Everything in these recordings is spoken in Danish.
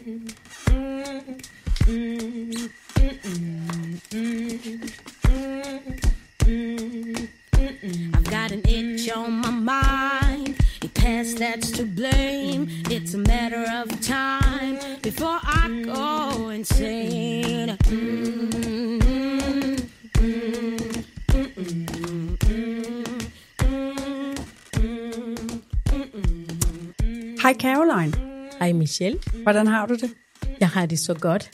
I've got an itch on my mind. A past that's to blame. It's a matter of time before I go insane. Hi, Caroline. Hej Michelle. Hvordan har du det? Jeg har det så godt.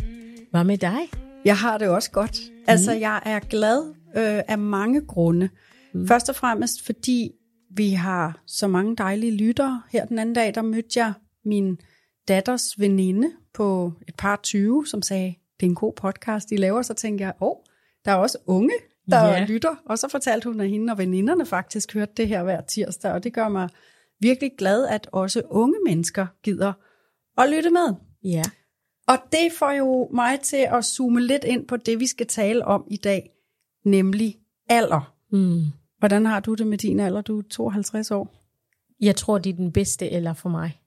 Hvad med dig? Jeg har det også godt. Altså, jeg er glad øh, af mange grunde. Mm. Først og fremmest, fordi vi har så mange dejlige lyttere. Her den anden dag, der mødte jeg min datters veninde på et par 20, som sagde, det er en god podcast, de laver. Så tænkte jeg, åh, der er også unge, der yeah. lytter. Og så fortalte hun, at hende og veninderne faktisk hørte det her hver tirsdag, og det gør mig virkelig glad, at også unge mennesker gider at lytte med. Ja. Og det får jo mig til at zoome lidt ind på det, vi skal tale om i dag, nemlig alder. Mm. Hvordan har du det med din alder? Du er 52 år. Jeg tror, det er den bedste alder for mig.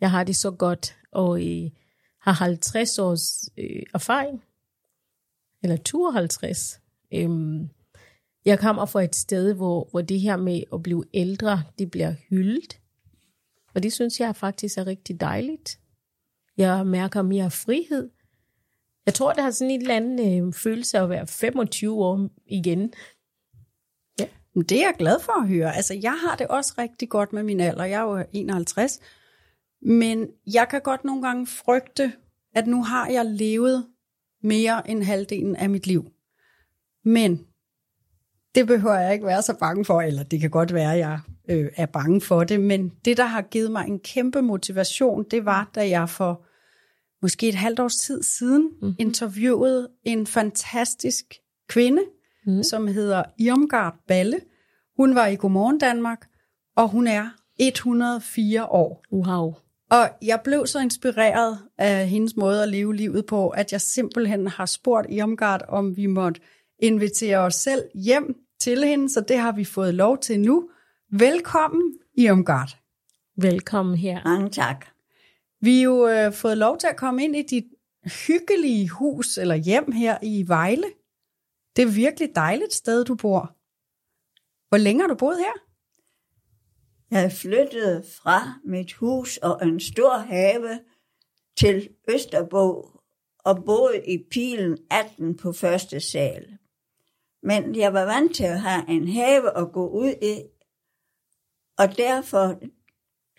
Jeg har det så godt, og øh, har 50 års øh, erfaring. Eller 52. Øhm, jeg kommer fra et sted, hvor, hvor det her med at blive ældre, det bliver hyldet. Og det synes jeg faktisk er rigtig dejligt. Jeg mærker mere frihed. Jeg tror, det har sådan en eller anden øh, følelse at være 25 år igen. Ja. Det er jeg glad for at høre. Altså, jeg har det også rigtig godt med min alder. Jeg er jo 51. Men jeg kan godt nogle gange frygte, at nu har jeg levet mere end halvdelen af mit liv. Men det behøver jeg ikke være så bange for, eller det kan godt være, at jeg øh, er bange for det, men det, der har givet mig en kæmpe motivation, det var, da jeg for måske et halvt års tid siden mm-hmm. interviewede en fantastisk kvinde, mm. som hedder Irmgard Balle. Hun var i Godmorgen Danmark, og hun er 104 år. Wow. Og jeg blev så inspireret af hendes måde at leve livet på, at jeg simpelthen har spurgt Irmgard, om vi måtte invitere os selv hjem til hende, så det har vi fået lov til nu. Velkommen, Irmgard. Velkommen her. Mange tak. Vi har jo øh, fået lov til at komme ind i dit hyggelige hus eller hjem her i Vejle. Det er virkelig dejligt sted, du bor. Hvor længe har du boet her? Jeg flyttede fra mit hus og en stor have til Østerbro og boede i Pilen 18 på første sal. Men jeg var vant til at have en have at gå ud i, og derfor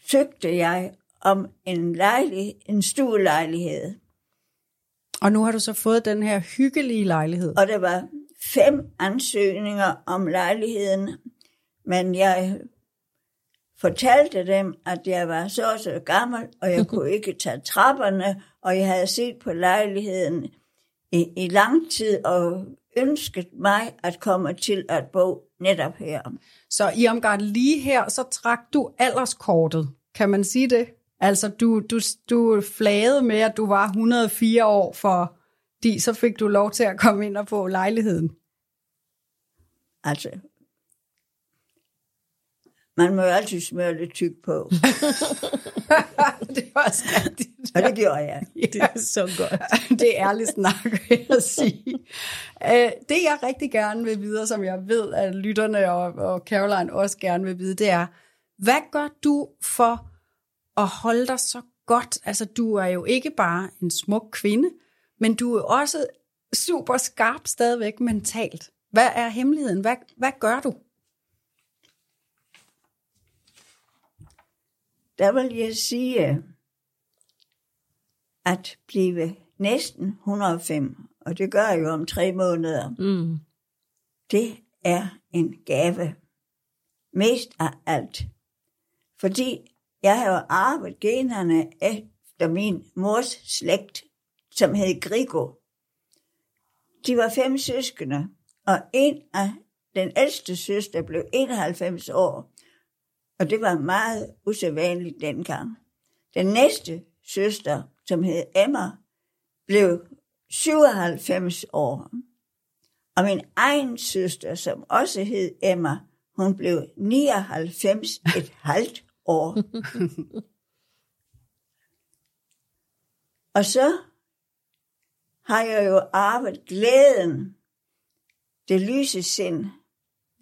søgte jeg om en, lejlighed, en stuelejlighed. Og nu har du så fået den her hyggelige lejlighed. Og der var fem ansøgninger om lejligheden, men jeg fortalte dem, at jeg var så og så gammel, og jeg kunne ikke tage trapperne, og jeg havde set på lejligheden i, i lang tid, og ønsket mig at komme til at bo netop her. Så i omgang lige her, så trak du alderskortet. Kan man sige det? Altså, du, du, du flagede med, at du var 104 år, for de, så fik du lov til at komme ind og få lejligheden. Altså, man må jo altid smøre lidt tyk på, det var også rigtigt. og det gjorde jeg. Det er så godt. det er ærlig snak, vil jeg sige. Øh, Det jeg rigtig gerne vil vide, og som jeg ved, at lytterne og, og Caroline også gerne vil vide, det er, hvad gør du for at holde dig så godt? Altså, du er jo ikke bare en smuk kvinde, men du er også super skarp stadigvæk mentalt. Hvad er hemmeligheden? Hvad, hvad gør du? Der vil jeg sige, at blive næsten 105, og det gør jeg jo om tre måneder, Mm. det er en gave. Mest af alt. Fordi jeg har jo arvet generne efter min mors slægt, som hed Grigo. De var fem søskende, og en af den ældste søster blev 91 år, og det var meget usædvanligt dengang. Den næste søster, som hed Emma, blev 97 år. Og min egen søster, som også hed Emma, hun blev 99 et halvt år. Og så har jeg jo arvet glæden, det lyse sind,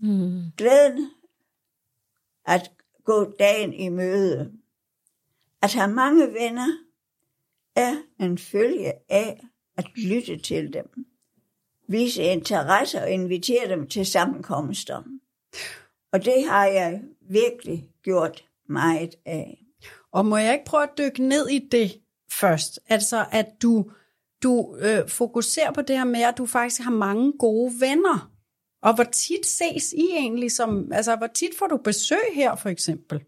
Mm. glæden at gå dagen i møde. At have mange venner er en følge af at lytte til dem, vise interesse og invitere dem til sammenkomster. Og det har jeg virkelig gjort meget af. Og må jeg ikke prøve at dykke ned i det først? Altså, at du, du øh, fokuserer på det her med, at du faktisk har mange gode venner. Og hvor tit ses I egentlig som, altså hvor tit får du besøg her for eksempel?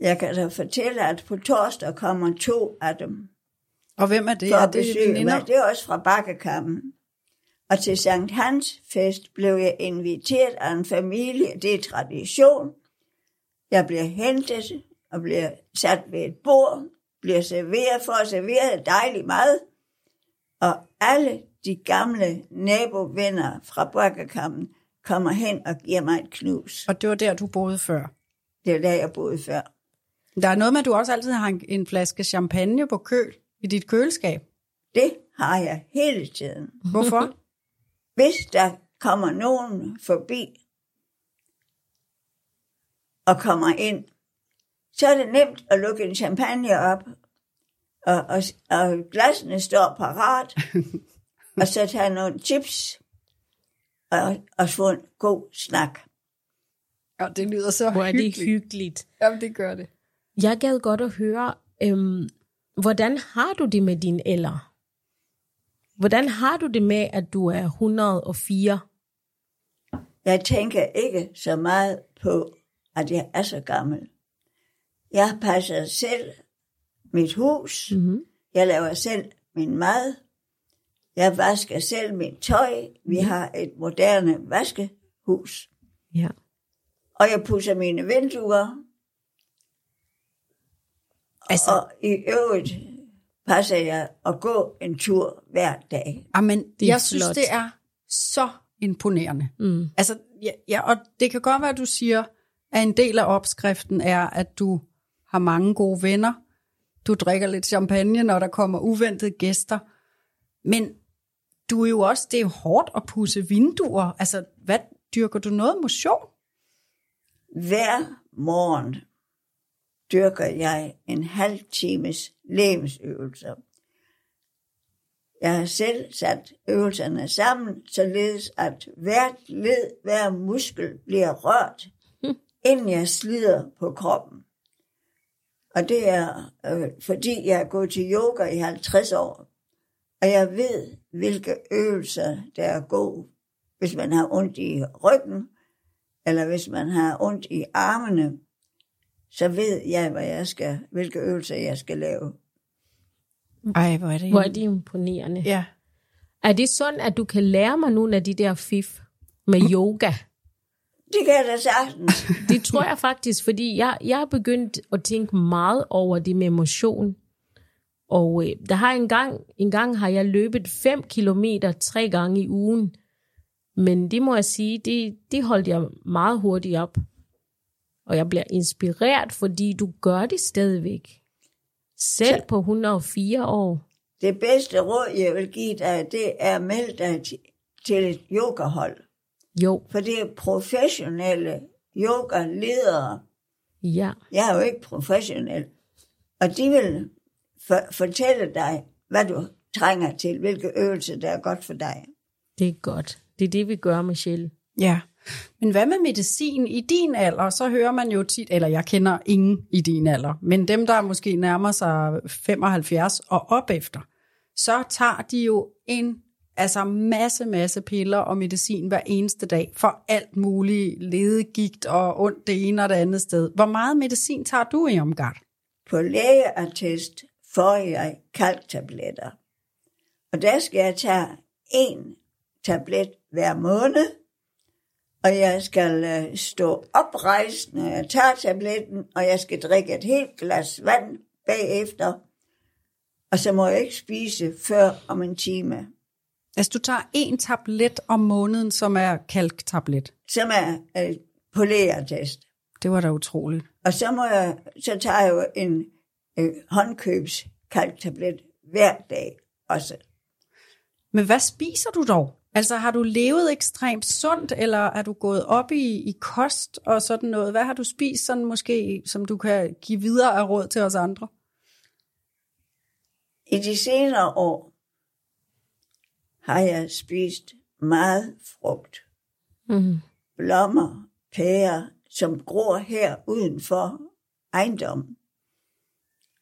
Jeg kan da fortælle, at på torsdag kommer to af dem Og hvem er det? er det besøge veninder? Det er også fra Bakkekampen. Og til Sankt Hans fest blev jeg inviteret af en familie. Det er tradition. Jeg bliver hentet og bliver sat ved et bord, bliver serveret for at servere dejlig mad. Og alle de gamle nabovenner fra Bakkekampen kommer hen og giver mig et knus. Og det var der, du boede før. Det er der, jeg boede før. Der er noget med, at du også altid har en, flaske champagne på køl i dit køleskab. Det har jeg hele tiden. Hvorfor? Hvis der kommer nogen forbi og kommer ind, så er det nemt at lukke en champagne op, og, og, og glasene står parat, og så tage nogle chips, og, og få en god snak. ja, det lyder så Hvor er det hyggeligt. hyggeligt. Jamen, det gør det. Jeg gad godt at høre, øhm, hvordan har du det med din eller? Hvordan har du det med, at du er 104? Jeg tænker ikke så meget på, at jeg er så gammel. Jeg passer selv mit hus. Mm-hmm. Jeg laver selv min mad. Jeg vasker selv mit tøj. Vi har et moderne vaskehus. Ja. Og jeg pusser mine vinduer. Altså- Og i øvrigt passer jeg at gå en tur hver dag. Amen, Det er jeg flot. synes, det er så imponerende. Mm. Altså, ja, ja, og det kan godt være, at du siger, at en del af opskriften er, at du har mange gode venner. Du drikker lidt champagne, når der kommer uventede gæster. Men du er jo også, det er jo hårdt at pusse vinduer. Altså, hvad, dyrker du noget motion? Hver morgen dyrker jeg en halv times levensøvelser. Jeg har selv sat øvelserne sammen, således at hvert led, hver muskel bliver rørt, inden jeg slider på kroppen. Og det er, øh, fordi jeg er gået til yoga i 50 år, og jeg ved, hvilke øvelser der er gode, hvis man har ondt i ryggen, eller hvis man har ondt i armene, så ved jeg, hvad jeg skal, hvilke øvelser jeg skal lave. Ej, hvor er det, Hvor er det imponerende. Ja. Er det sådan, at du kan lære mig nogle af de der fif med yoga? Det kan jeg da sagtens. Det tror jeg faktisk, fordi jeg, jeg har begyndt at tænke meget over det med motion. Og øh, der har en gang, en gang har jeg løbet 5 kilometer tre gange i ugen. Men det må jeg sige, det, det holdt jeg meget hurtigt op. Og jeg bliver inspireret, fordi du gør det stadigvæk. Selv på 104 år. Det bedste råd, jeg vil give dig, det er at melde dig til, til et yogahold. Jo, For det er professionelle yogaledere. ja. Jeg er jo ikke professionel. Og de vil for, fortælle dig, hvad du trænger til, hvilke øvelser, der er godt for dig. Det er godt. Det er det, vi gør, Michelle. Ja. Men hvad med medicin i din alder? Så hører man jo tit, eller jeg kender ingen i din alder, men dem, der måske nærmer sig 75 og op efter, så tager de jo en altså masse, masse piller og medicin hver eneste dag for alt muligt ledegigt og ondt det ene og det andet sted. Hvor meget medicin tager du i omgang? På lægeattest får jeg kalktabletter. Og der skal jeg tage en tablet hver måned, og jeg skal øh, stå oprejst, når jeg tager tabletten, og jeg skal drikke et helt glas vand bagefter, og så må jeg ikke spise før om en time, Altså, du tager en tablet om måneden, som er kalktablet. som er øh, på lægeattest. Det var da utroligt. Og så, må jeg, så tager jeg jo en øh, håndkøbs kalktablet hver dag også. Men hvad spiser du dog? Altså, har du levet ekstremt sundt, eller er du gået op i, i kost og sådan noget? Hvad har du spist, sådan måske, som du kan give videre af råd til os andre? I de senere år har jeg spist meget frugt. Mm. Blommer, pærer, som gror her uden for ejendommen.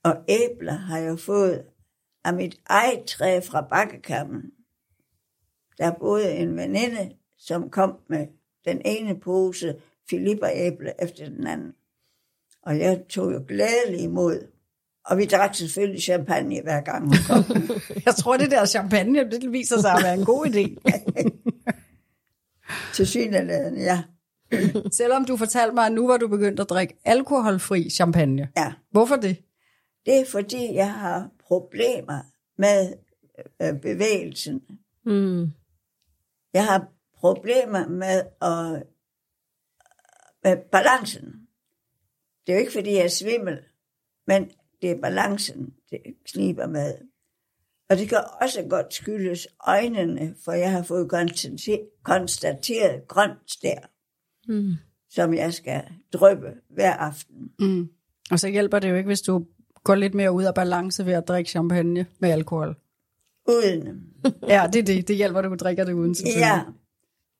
Og æbler har jeg fået af mit eget træ fra bakkekammen. Der boede en veninde, som kom med den ene pose filipperæble efter den anden. Og jeg tog jo glædeligt imod. Og vi drak selvfølgelig champagne hver gang hun kom. Jeg tror, det der champagne, det viser sig at være en god idé. Til synligheden, ja. Selvom du fortalte mig, at nu var du begyndt at drikke alkoholfri champagne. ja. Hvorfor det? Det er fordi, jeg har problemer med øh, bevægelsen. Mm. Jeg har problemer med, at, med balancen. Det er jo ikke, fordi jeg er svimmel, men det er balancen, det kniber med. Og det kan også godt skyldes øjnene, for jeg har fået konstateret, grønt stær, Mm. som jeg skal drøbe hver aften. Mm. Og så hjælper det jo ikke, hvis du går lidt mere ud af balance ved at drikke champagne med alkohol. Uden. Ja, det er det. Det hjælper, at du drikker det uden, selvfølgelig. Ja,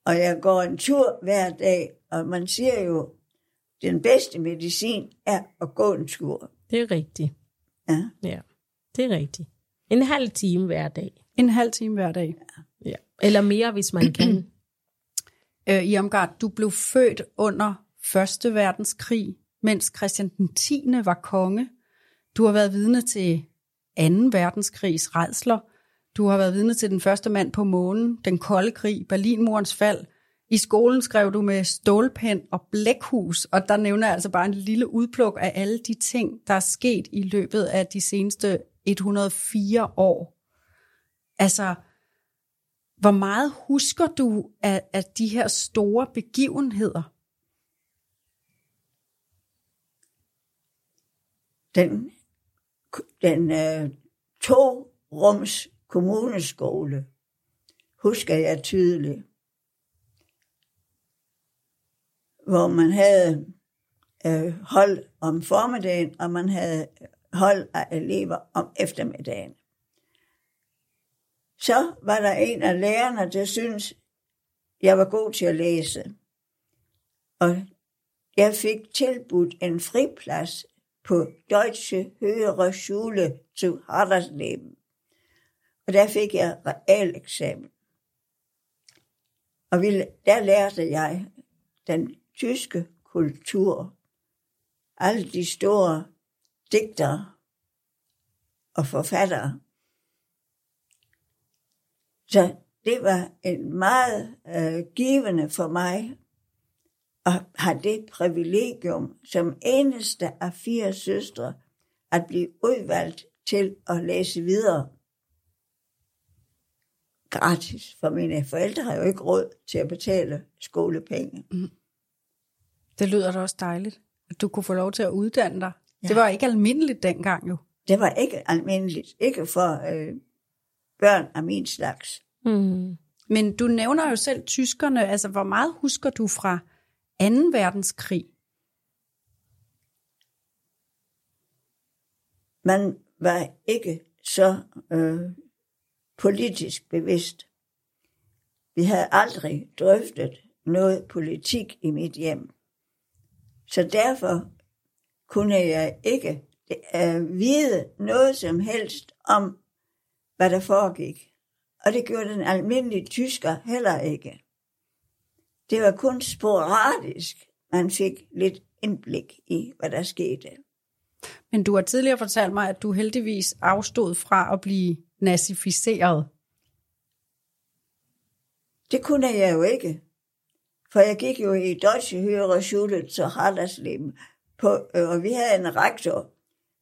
og jeg går en tur hver dag, og man siger jo, den bedste medicin er at gå en tur. Det er rigtigt. Ja. Ja, det er rigtigt. En halv time hver dag. En halv time hver dag. Ja. Eller mere, hvis man kan. Øh, I Omgard, du blev født under Første Verdenskrig, mens Christian den 10. var konge. Du har været vidne til 2. verdenskrigs redsler. Du har været vidne til den første mand på månen, den kolde krig, Berlinmurens fald. I skolen skrev du med stålpen og blækhus, og der nævner jeg altså bare en lille udpluk af alle de ting, der er sket i løbet af de seneste 104 år. Altså, hvor meget husker du af, af de her store begivenheder? Den, den øh, to-rums kommuneskole husker jeg tydeligt. Hvor man havde øh, hold om formiddagen, og man havde hold af elever om eftermiddagen. Så var der en af lærerne, der syntes, jeg var god til at læse. Og jeg fik tilbudt en friplads på Deutsche Höhere Schule zu Hardersleben. Og der fik jeg realeksamen. Og der lærte jeg den tyske kultur. Alle de store digtere og forfattere. Så det var en meget øh, givende for mig at have det privilegium som eneste af fire søstre at blive udvalgt til at læse videre gratis, for mine forældre har jo ikke råd til at betale skolepenge. Det lyder da også dejligt, at du kunne få lov til at uddanne dig. Ja. Det var ikke almindeligt dengang jo. Det var ikke almindeligt, ikke for øh, børn af min slags. Mm. Men du nævner jo selv tyskerne. Altså, hvor meget husker du fra 2. verdenskrig? Man var ikke så øh, politisk bevidst. Vi havde aldrig drøftet noget politik i mit hjem. Så derfor kunne jeg ikke øh, vide noget som helst om, hvad der foregik. Og det gjorde den almindelige tysker heller ikke. Det var kun sporadisk, man fik lidt indblik i, hvad der skete. Men du har tidligere fortalt mig, at du heldigvis afstod fra at blive nazificeret. Det kunne jeg jo ikke. For jeg gik jo i Deutsche Höhere Schule til Hallersleben, på, og vi havde en rektor.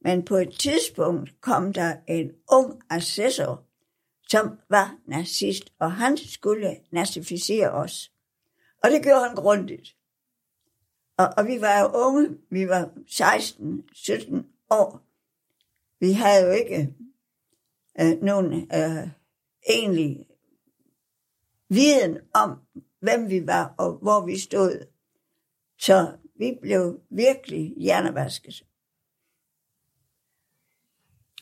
Men på et tidspunkt kom der en ung assessor, som var nazist, og han skulle nazificere os. Og det gjorde han grundigt. Og, og vi var jo unge, vi var 16-17 år. Vi havde jo ikke øh, nogen øh, egentlig viden om, hvem vi var og hvor vi stod. Så vi blev virkelig hjernevasket.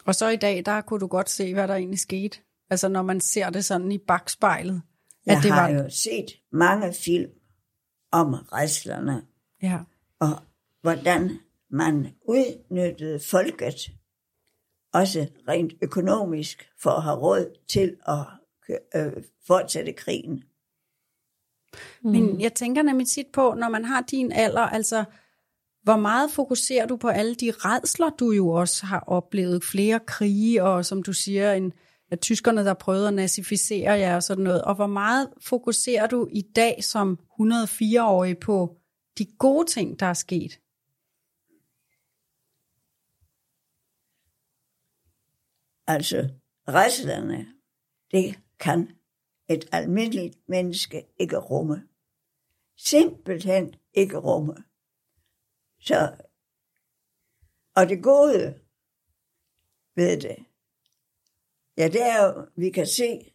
Og så i dag, der kunne du godt se, hvad der egentlig skete. Altså når man ser det sådan i bagspejlet. Jeg at det har var, jo set mange film om rejslerne, ja. og hvordan man udnyttede folket, også rent økonomisk, for at have råd til at øh, fortsætte krigen. Men jeg tænker nemlig tit på, når man har din alder, altså hvor meget fokuserer du på alle de redsler, du jo også har oplevet, flere krige, og som du siger, en, at tyskerne, der prøvede at nazificere jer og sådan noget, og hvor meget fokuserer du i dag som 104-årig på de gode ting, der er sket? Altså, rejslerne, det kan et almindeligt menneske ikke rumme. Simpelthen ikke rumme. Så, og det gode ved det, ja, det er jo, vi kan se,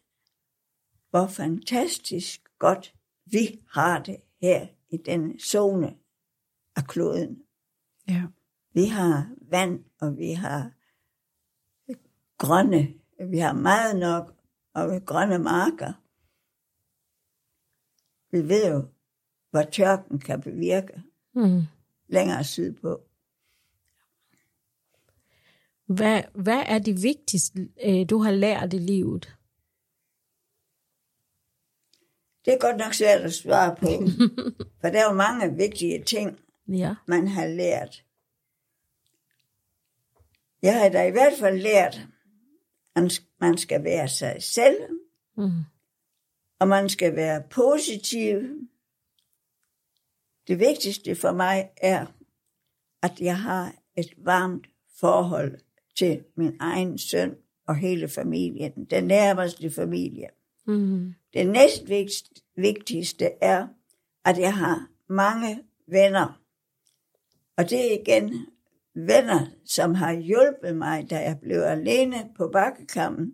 hvor fantastisk godt vi har det her i den zone af kloden. Ja. Vi har vand, og vi har grønne, vi har meget nok, og grønne marker. Vi ved jo, hvad tørken kan bevirke Mm. længere sydpå. Hvad, hvad er det vigtigste, øh, du har lært i livet? Det er godt nok svært at svare på, for der er jo mange vigtige ting, Ja. man har lært. Jeg har da i hvert fald lært, at man skal være sig selv, Mm. og man skal være positiv. Det vigtigste for mig er, at jeg har et varmt forhold til min egen søn og hele familien, den nærmeste familie. Mm. Det næstvigtigste er, at jeg har mange venner. Og det er igen venner, som har hjulpet mig, da jeg blev alene på bakkekammen.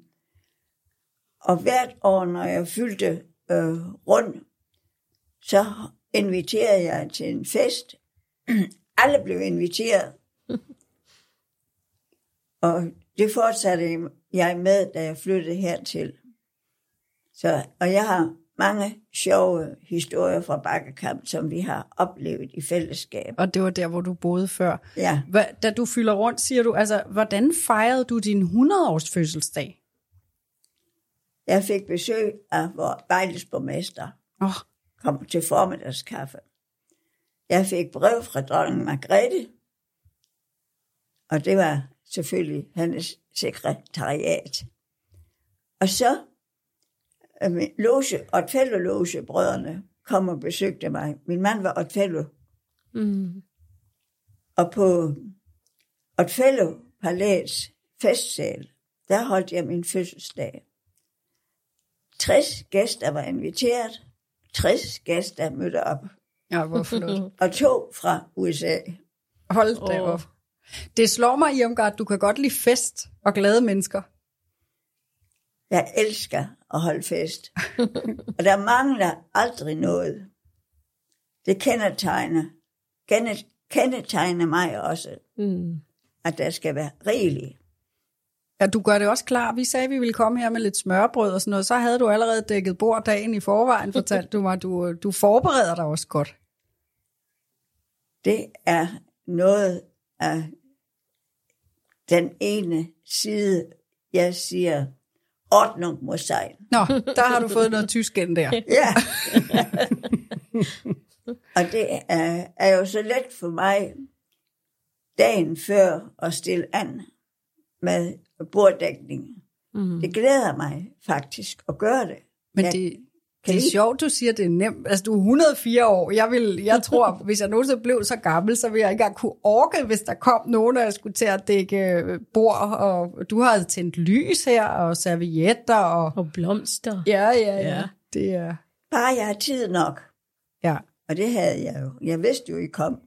Og hvert år, når jeg fyldte øh, rundt, så inviterede jeg til en fest. Alle blev inviteret. Og det fortsatte jeg med, da jeg flyttede hertil. Så, og jeg har mange sjove historier fra Bakkekamp, som vi har oplevet i fællesskab. Og det var der, hvor du boede før. Ja, Hva, da du fylder rundt, siger du, altså, hvordan fejrede du din 100-års fødselsdag? jeg fik besøg af vores Vejles borgmester, Oh, kom til formiddagskaffe. Jeg fik brev fra dronning Margrethe, og det var selvfølgelig hendes sekretariat. Og så øh, min loge, Otfello Loge brødrene kom og besøgte mig. Min mand var Otfello. Mm. Og på Otfello Palæs festsal, der holdt jeg min fødselsdag. 60 gæster var inviteret. 60 gæster mødte op. Ja, hvor flot. Og to fra USA. Hold da op. Det slår mig, Irmgard, du kan godt lide fest og glade mennesker. Jeg elsker at holde fest. og der mangler aldrig noget. Det kendetegner, kende- kendetegner mig også, Mm. at der skal være rigeligt. Ja, du gør det også klar. Vi sagde, at vi ville komme her med lidt smørbrød og sådan noget. Så havde du allerede dækket bord dagen i forvejen, fortalte du mig. Du, du forbereder dig også godt. Det er noget af den ene side, jeg siger, ordnung muss sein. Nå, der har du fået noget tysk ind der. Ja. og det er, er jo så let for mig dagen før at stille an med borddækning. Mm. Det glæder mig faktisk at gøre det. Men det, kan det er lide- sjovt, du siger, det er nemt. Altså, du er 104 år. Jeg, vil, jeg tror, hvis jeg nogensinde blev så gammel, så ville jeg ikke engang kunne orke, hvis der kom nogen, og jeg skulle til at dække bord. Og du har tændt lys her, og servietter. Og, Og blomster. ja, ja, ja. Ja. Det er... Bare jeg har tid nok. Ja. Og det havde jeg jo. Jeg vidste jo, I kom.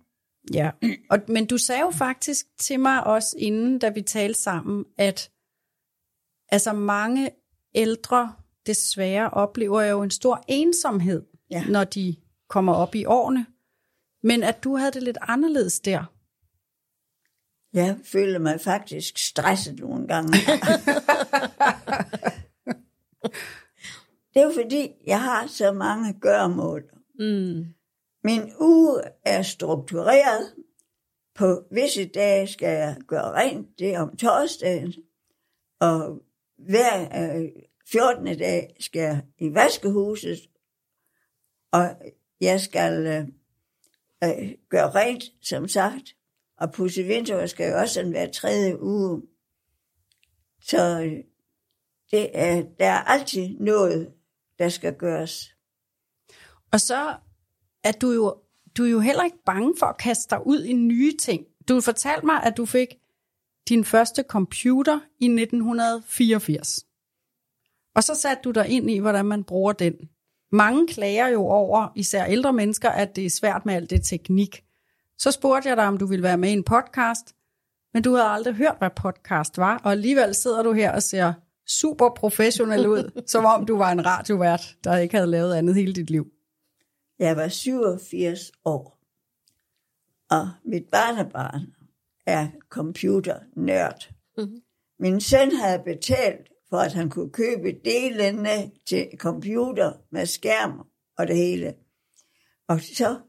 Ja, og, men du sagde jo faktisk til mig også inden, da vi talte sammen, at altså mange ældre desværre oplever jo en stor ensomhed, Ja. når de kommer op i årene. Men at du havde det lidt anderledes der. Jeg føler mig faktisk stresset nogle gange. det er jo fordi, jeg har så mange gørmål. Mm. Min uge er struktureret. På visse dage skal jeg gøre rent, det er om torsdagen. Og hver øh, 14. dag skal jeg i vaskehuset. Og jeg skal øh, øh, gøre rent, som sagt. Og pusse vinduer skal jo også sådan hver tredje uge. Så øh, det er, der er altid noget, der skal gøres. Og så er du jo, du er jo heller ikke bange for at kaste dig ud i nye ting. Du fortalte mig, at du fik din første computer i 1984. Og så satte du dig ind i, hvordan man bruger den. Mange klager jo over, især ældre mennesker, at det er svært med alt det teknik. Så spurgte jeg dig, om du ville være med i en podcast, men du havde aldrig hørt, hvad podcast var, og alligevel sidder du her og ser super professionel ud, som om du var en radiovært, der ikke havde lavet andet hele dit liv. Jeg var 87 år, og mit barnebarn er computernørd. Mm-hmm. Min søn havde betalt for, at han kunne købe delene til computer med skærm og det hele. Og så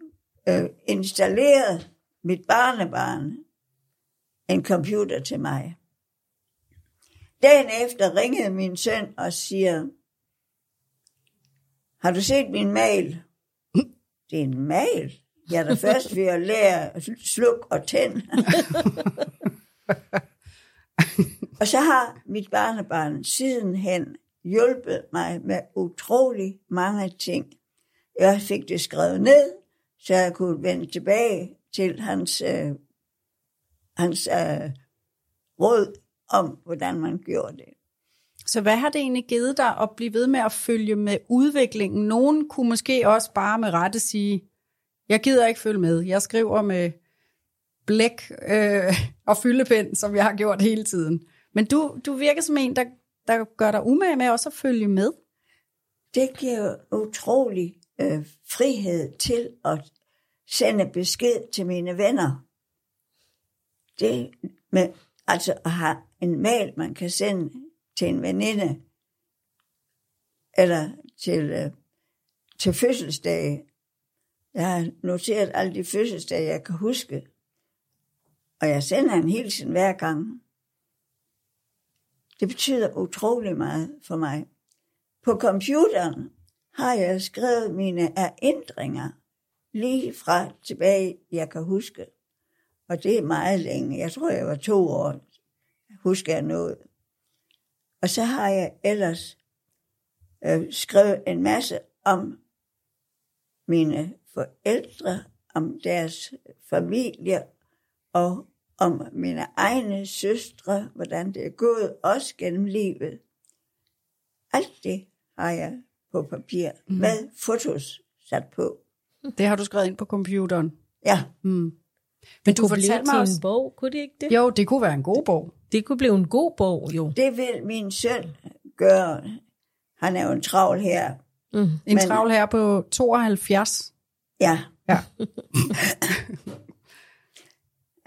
øh, installerede mit barnebarn en computer til mig. Dagen efter ringede min søn og siger, har du set min mail? Det er en mail. Jeg er da først ved at lære at slukke og tænde. og så har mit barnebarn sidenhen hjulpet mig med utrolig mange ting. Jeg fik det skrevet ned, så jeg kunne vende tilbage til hans, øh, hans øh, råd om, hvordan man gjorde det. Så hvad har det egentlig givet dig at blive ved med at følge med udviklingen? Nogen kunne måske også bare med rette sige, jeg gider ikke følge med. Jeg skriver med blæk øh, og fyldepind, som jeg har gjort hele tiden. Men du, du virker som en, der, der gør dig umage med også at følge med. det giver utrolig øh, frihed til at sende besked til mine venner. Det med, altså at have en mail, man kan sende til en veninde, eller til, øh, til fødselsdage. Jeg har noteret alle de fødselsdage, jeg kan huske. Og jeg sender en hilsen hver gang. Det betyder utrolig meget for mig. På computeren har jeg skrevet mine erindringer lige fra tilbage, jeg kan huske. Og det er meget længe. Jeg tror, jeg var to år. Husker jeg noget. Og så har jeg ellers øh, skrevet en masse om mine forældre, om deres familie og om mine egne søstre, hvordan det er gået, også gennem livet. Alt det har jeg på papir mm. med fotos sat på. Det har du skrevet ind på computeren. Ja, Mm. Men Det du kunne blive fortalte til mig også... en bog, kunne det ikke det? Jo, det kunne være en god bog. Det kunne blive en god bog, jo. det vil min søn gøre. Han er jo en travl her. Mm. En Men- travl her på 72. Ja. Ja.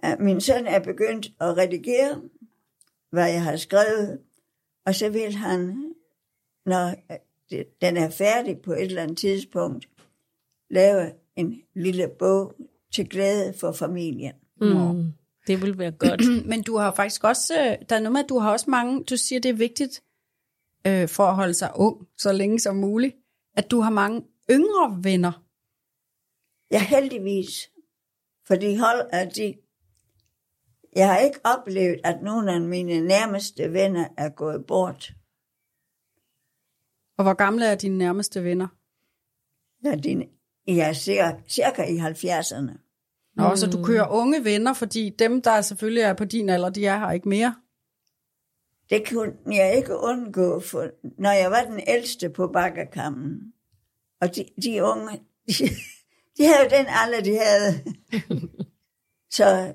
Ja, Min søn er begyndt at redigere, hvad jeg har skrevet, og så vil han, når det- den er færdig på et eller andet tidspunkt, lave en lille bog til glæde for familien. Mm. Det vil være godt. Men du har faktisk også, øh, der er noget med, at du har også mange, du siger, det er vigtigt øh, for at holde sig ung så længe som muligt, at du har mange yngre venner. Ja, heldigvis. For de hold, at de, jeg har ikke oplevet, at nogen af mine nærmeste venner er gået bort. Og hvor gamle er dine nærmeste venner? Ja, jeg er cirka, cirka i 70'erne. Nå, mm. så du kører unge venner, fordi dem, der selvfølgelig er på din alder, de er her ikke mere. Det kunne jeg ikke undgå, for når jeg var den ældste på bakkerkammen, og de, de unge, de, de havde jo den alder, de havde. så,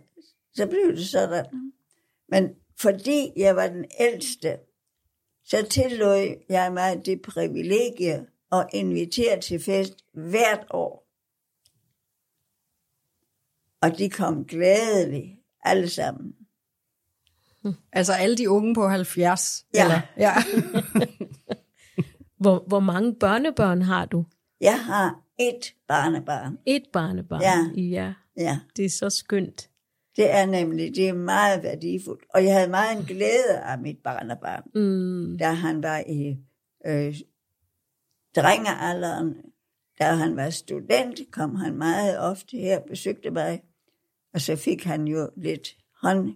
så blev det sådan. Men fordi jeg var den ældste, så tillod jeg mig det privilegie at invitere til fest hvert år. Og de kom glædeligt, alle sammen. Altså alle de unge på 70. Ja. Eller, ja. Hvor, hvor mange børnebørn har du? Jeg har et barnebarn. Et barnebarn. Ja. ja. Ja. Det er så skønt. Det er nemlig, det er meget værdifuldt. Og jeg havde meget en glæde af mit barnebarn, Mm. da han var i øh, drengealderen. Da han var student, kom han meget ofte her og besøgte mig. Og så fik han jo lidt hånd,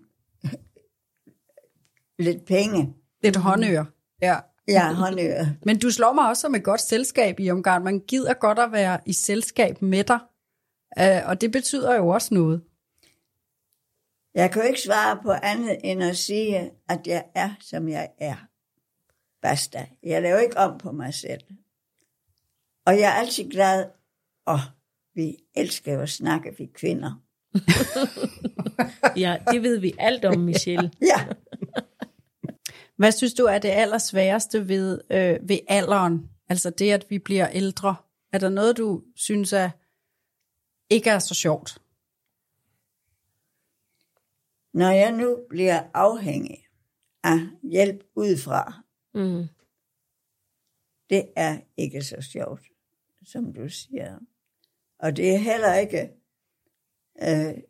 lidt penge. Lidt håndører. Ja. Ja, håndører. Men du slår mig også som et godt selskab i omgang. Man gider godt at være i selskab med dig. Uh, og det betyder jo også noget. Jeg kan jo ikke svare på andet end at sige, at jeg er, som jeg er. Basta. Jeg laver ikke om på mig selv. Og jeg er altid glad. Og vi elsker jo at snakke, vi kvinder. Ja, det ved vi alt om, Michelle. Ja. Hvad synes du er det allersværeste ved, øh, ved alderen? Altså det, at vi bliver ældre. Er der noget, du synes er, ikke er så sjovt? Når jeg nu bliver afhængig af hjælp udefra, Mm. det er ikke så sjovt, som du siger. Og det er heller ikke øh,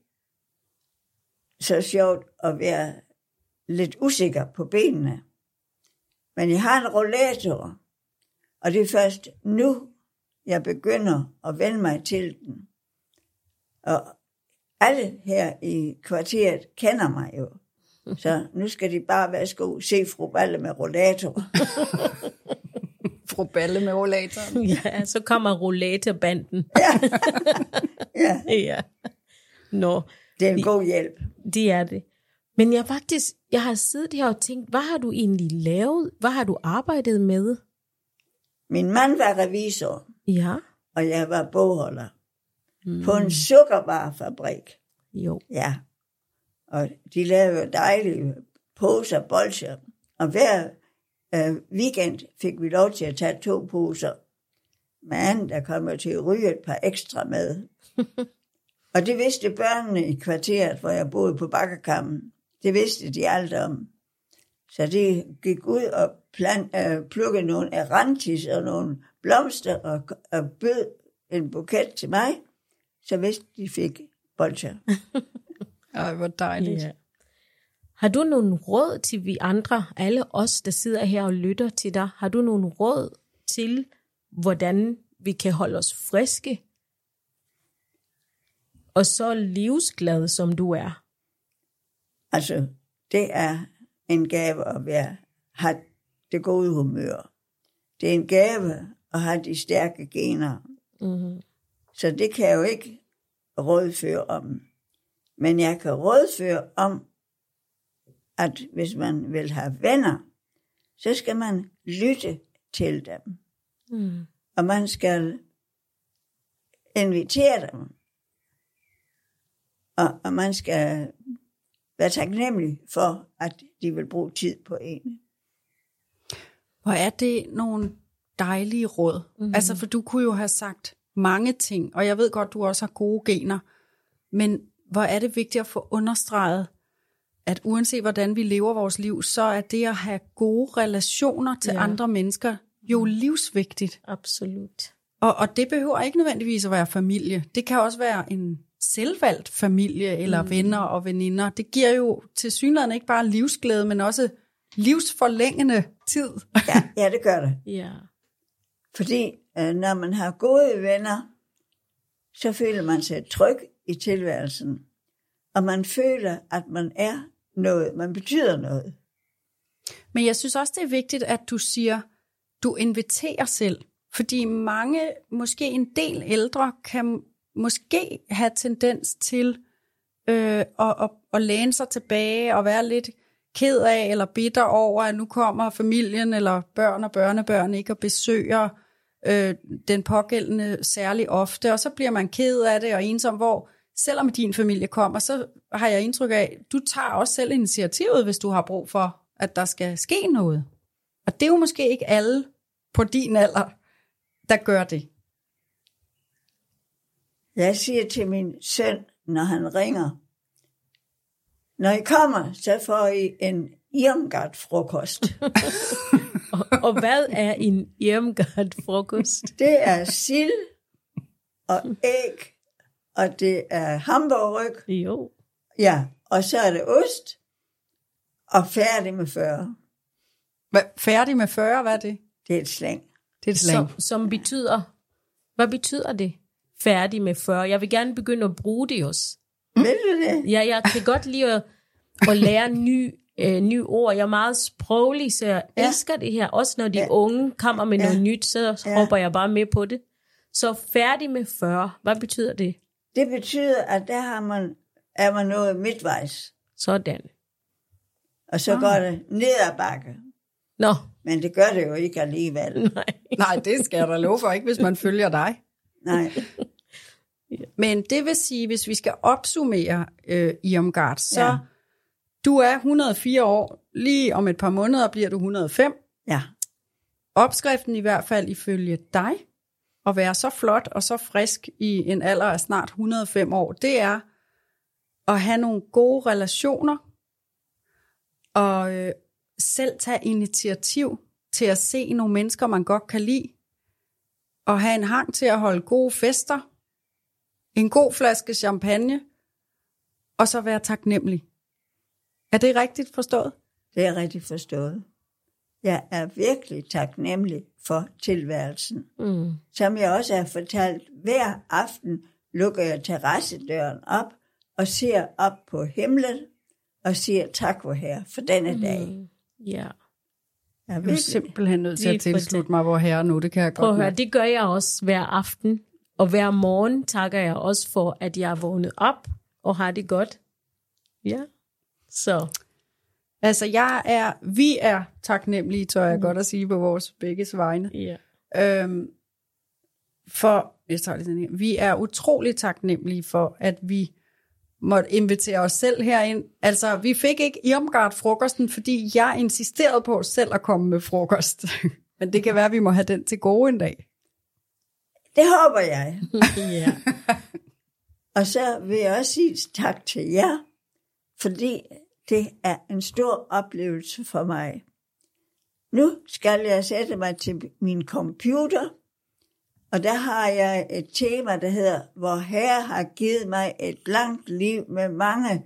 så sjovt at være lidt usikker på benene. Men jeg har en rollator, og det er først nu, jeg begynder at vende mig til den. Og alle her i kvarteret kender mig jo. Så nu skal de bare værsgo se fru Balle med rollator. Fru Balle med rollatoren. Ja, så kommer rollatorbanden. Ja, Ja. Nå, det er en god hjælp. det er det. Men jeg faktisk, jeg har siddet her og tænkt, hvad har du egentlig lavet? Hvad har du arbejdet med? Min mand var revisor, Ja, og jeg var bogholder mm. på en sukkervarefabrik. jo. Ja, og de lavede dejlige poser, bolcher. Og hver øh, weekend fik vi lov til at tage to poser. Men der kom jeg til at ryge et par ekstra med. og det vidste børnene i kvarteret, hvor jeg boede på Bakkerkammen. Det vidste de alt om. Så de gik ud og plant, øh, plukkede nogle arantis og nogle blomster og, og bød en buket til mig. Så vidste de fik bolcher. Ej, hvor dejligt. Ja. Har du nogle råd til vi andre, alle os, der sidder her og lytter til dig, har du nogle råd til, hvordan vi kan holde os friske? Og så livsglad, som du er. Altså, det er en gave at være, have det gode humør. Det er en gave at have de stærke gener. Mm-hmm. Så det kan jeg jo ikke rådføre om. Men jeg kan rådføre om, at hvis man vil have venner, så skal man lytte til dem. Mm. Og man skal invitere dem. Og, og man skal være taknemmelig for, at de vil bruge tid på en. Hvor er det nogle dejlige råd? Mm-hmm. Altså, for du kunne jo have sagt mange ting, og jeg ved godt, du også har gode gener, men hvor er det vigtigt at få understreget, at uanset hvordan vi lever vores liv, så er det at have gode relationer til Ja. andre mennesker jo livsvigtigt. Absolut. Og, og det behøver ikke nødvendigvis at være familie. Det kan også være en selvvalgt familie eller mm. venner og veninder. Det giver jo til synligheden ikke bare livsglæde, men også livsforlængende tid. Ja, ja det gør det. Ja. Fordi Øh, når man har gode venner, så føler man sig tryg i tilværelsen. Og man føler, at man er noget, man betyder noget. Men jeg synes også, det er vigtigt, at du siger, du inviterer selv. Fordi mange, måske en del ældre, kan måske have tendens til øh, at, at, at læne sig tilbage og være lidt ked af eller bitter over, at nu kommer familien eller børn og børnebørn ikke og besøger øh, den pågældende særlig ofte, og så bliver man ked af det og ensom, hvor selvom din familie kommer, så har jeg indtryk af, du tager også selv initiativet, hvis du har brug for, at der skal ske noget. Og det er jo måske ikke alle på din alder, der gør det. Jeg siger til min søn, når han ringer, når I kommer, så får I en Irmgard frokost. Og, og hvad er en Irmgard frokost? Det er sild og æg, og det er hamburgryg, Jo. ja, og så er det ost, og færdig med 40. Hvad, færdig med 40, hvad er det? Det er et slang. Det er et slang. Som, som betyder, hvad betyder det? Færdig med 40. Jeg vil gerne begynde at bruge det også. Vil du det? Ja, jeg kan godt lide at, at lære ny, øh, nye ord. Jeg er meget sproglig, så jeg Ja. elsker det her. Også når de Ja. unge kommer med Ja. noget nyt, så Ja. hopper jeg bare med på det. Så færdig med 40. Hvad betyder det? Det betyder, at der har man, er man nået midtvejs, Sådan. og så går det ned ad bakke. Nå, Men det gør det jo ikke alligevel. nej. Nej, det skal jeg da love for, ikke hvis man følger dig. Nej. Men det vil sige, hvis vi skal opsummere øh, Irmgard, så Ja. Du er 104 år, lige om et par måneder bliver du 105. Ja. Opskriften i hvert fald ifølge dig, at være så flot og så frisk i en alder af snart 105 år, det er at have nogle gode relationer, og øh, selv tage initiativ til at se nogle mennesker, man godt kan lide, og have en hang til at holde gode fester, en god flaske champagne, og så være taknemmelig. Er det rigtigt forstået? Det er rigtig forstået. Jeg er virkelig taknemmelig for tilværelsen. Mm. Som jeg også har fortalt, hver aften lukker jeg terrassedøren op og ser op på himlen og siger tak for her for denne dag. Mm. Ja. Jeg er Jeg er virkelig, simpelthen nødt til at tilslutte mig, hvor herre nu, det kan jeg Prøv at godt høre, det gør jeg også hver aften. Og hver morgen takker jeg også for, at jeg er vågnet op og har det godt. Ja. Så Altså, jeg er, vi er taknemmelige, tør jeg godt at sige på vores begges vegne. ja. Øhm, for, jeg tager lige den her. Vi er utrolig taknemmelige for, at vi måtte invitere os selv herind. Altså, vi fik ikke Irmgard-frokosten, fordi jeg insisterede på selv at komme med frokost. Men det kan være, at vi må have den til gode en dag. det håber jeg. ja. Og så vil jeg også sige tak til jer, fordi det er en stor oplevelse for mig. Nu skal jeg sætte mig til min computer, og der har jeg et tema, der hedder, hvor Herre har givet mig et langt liv med mange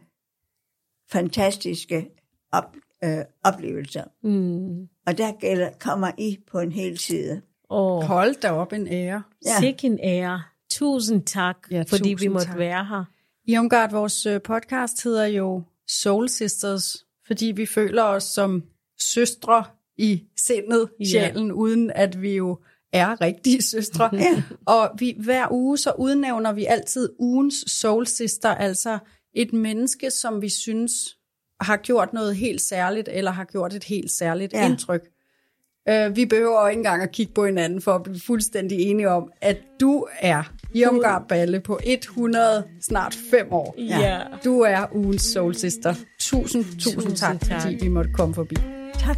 fantastiske op, øh, oplevelser. Mm. Og der gælder, kommer I på en hel side. Og Hold da op en ære. Ja. sikke en ære. Tusind tak, Ja, fordi vi tusind måtte tak. være her. Irmgard, vores øh, podcast hedder jo Soul Sisters, fordi vi føler os som søstre i sindet, Ja. sjælen, uden at vi jo er rigtige søstre. Og vi, hver uge så udnævner vi altid ugens Soul Sister, altså et menneske, som vi synes har gjort noget helt særligt, eller har gjort et helt særligt Ja. ja. indtryk. Øh, vi behøver jo ikke engang at kigge på hinanden for at blive fuldstændig enige om, at du er Irmgard Balle på 100, snart 5 år. Ja. Du er ugens soul sister. Tusind, tusind, Tusind tak, tak. fordi vi måtte komme forbi. Tak.